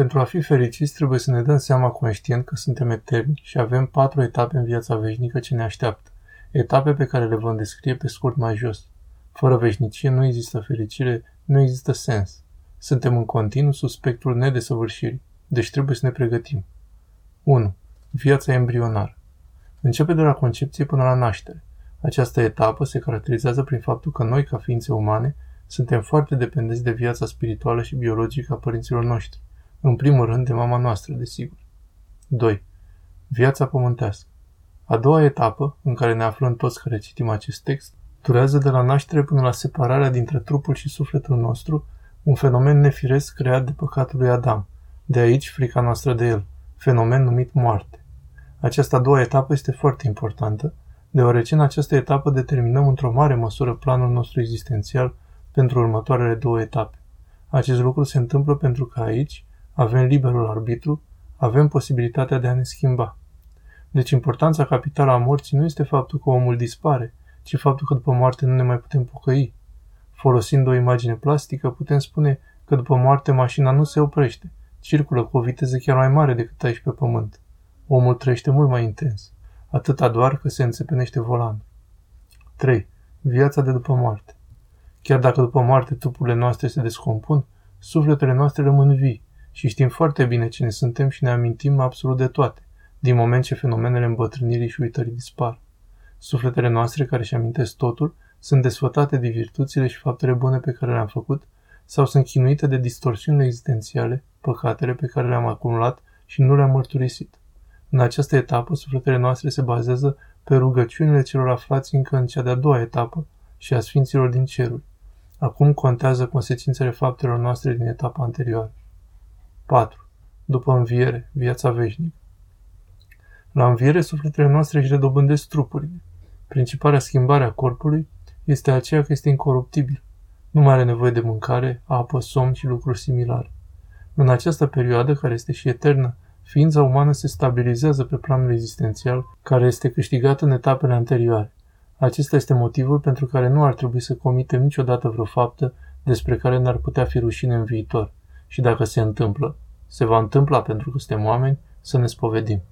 Pentru a fi fericiți, trebuie să ne dăm seama conștient că suntem eterni și avem patru etape în viața veșnică ce ne așteaptă. Etape pe care le vom descrie pe scurt mai jos. Fără veșnicie nu există fericire, nu există sens. Suntem în continuu sub spectrul nedesăvârșirii, deci trebuie să ne pregătim. 1. Viața embrionară. Începe de la concepție până la naștere. Această etapă se caracterizează prin faptul că noi, ca ființe umane, suntem foarte dependenți de viața spirituală și biologică a părinților noștri. În primul rând de mama noastră, desigur. 2. Viața pământească. A doua etapă, în care ne aflăm toți care citim acest text, durează de la naștere până la separarea dintre trupul și sufletul nostru, un fenomen nefiresc creat de păcatul lui Adam. De aici frica noastră de el, fenomen numit moarte. Această a doua etapă este foarte importantă, deoarece în această etapă determinăm într-o mare măsură planul nostru existențial pentru următoarele două etape. Acest lucru se întâmplă pentru că aici avem liberul arbitru, avem posibilitatea de a ne schimba. Deci importanța capitală a morții nu este faptul că omul dispare, ci faptul că după moarte nu ne mai putem pocăi. Folosind o imagine plastică, putem spune că după moarte mașina nu se oprește, circulă cu o viteză chiar mai mare decât aici pe pământ. Omul trăiește mult mai intens, atâta doar că se înțepenește volan. 3. Viața de după moarte. Chiar dacă după moarte trupurile noastre se descompun, sufletele noastre rămân vii și știm foarte bine cine suntem și ne amintim absolut de toate, din moment ce fenomenele îmbătrânirii și uitării dispar. Sufletele noastre care își amintesc totul sunt desfătate de virtuțile și faptele bune pe care le-am făcut sau sunt chinuite de distorsiunile existențiale, păcatele pe care le-am acumulat și nu le-am mărturisit. În această etapă, sufletele noastre se bazează pe rugăciunile celor aflați încă în cea de-a doua etapă și a sfinților din ceruri. Acum contează consecințele faptelor noastre din etapa anterioară. 4. După înviere, viața veșnică. La înviere, sufletele noastre își redobândesc trupurile. Principala schimbare a corpului este aceea că este incoruptibil. Nu mai are nevoie de mâncare, apă, somn și lucruri similare. În această perioadă, care este și eternă, ființa umană se stabilizează pe planul existențial, care este câștigat în etapele anterioare. Acesta este motivul pentru care nu ar trebui să comitem niciodată vreo faptă despre care n-ar putea fi rușine în viitor. Și dacă se întâmplă, se va întâmpla pentru că suntem oameni, să ne spovedim.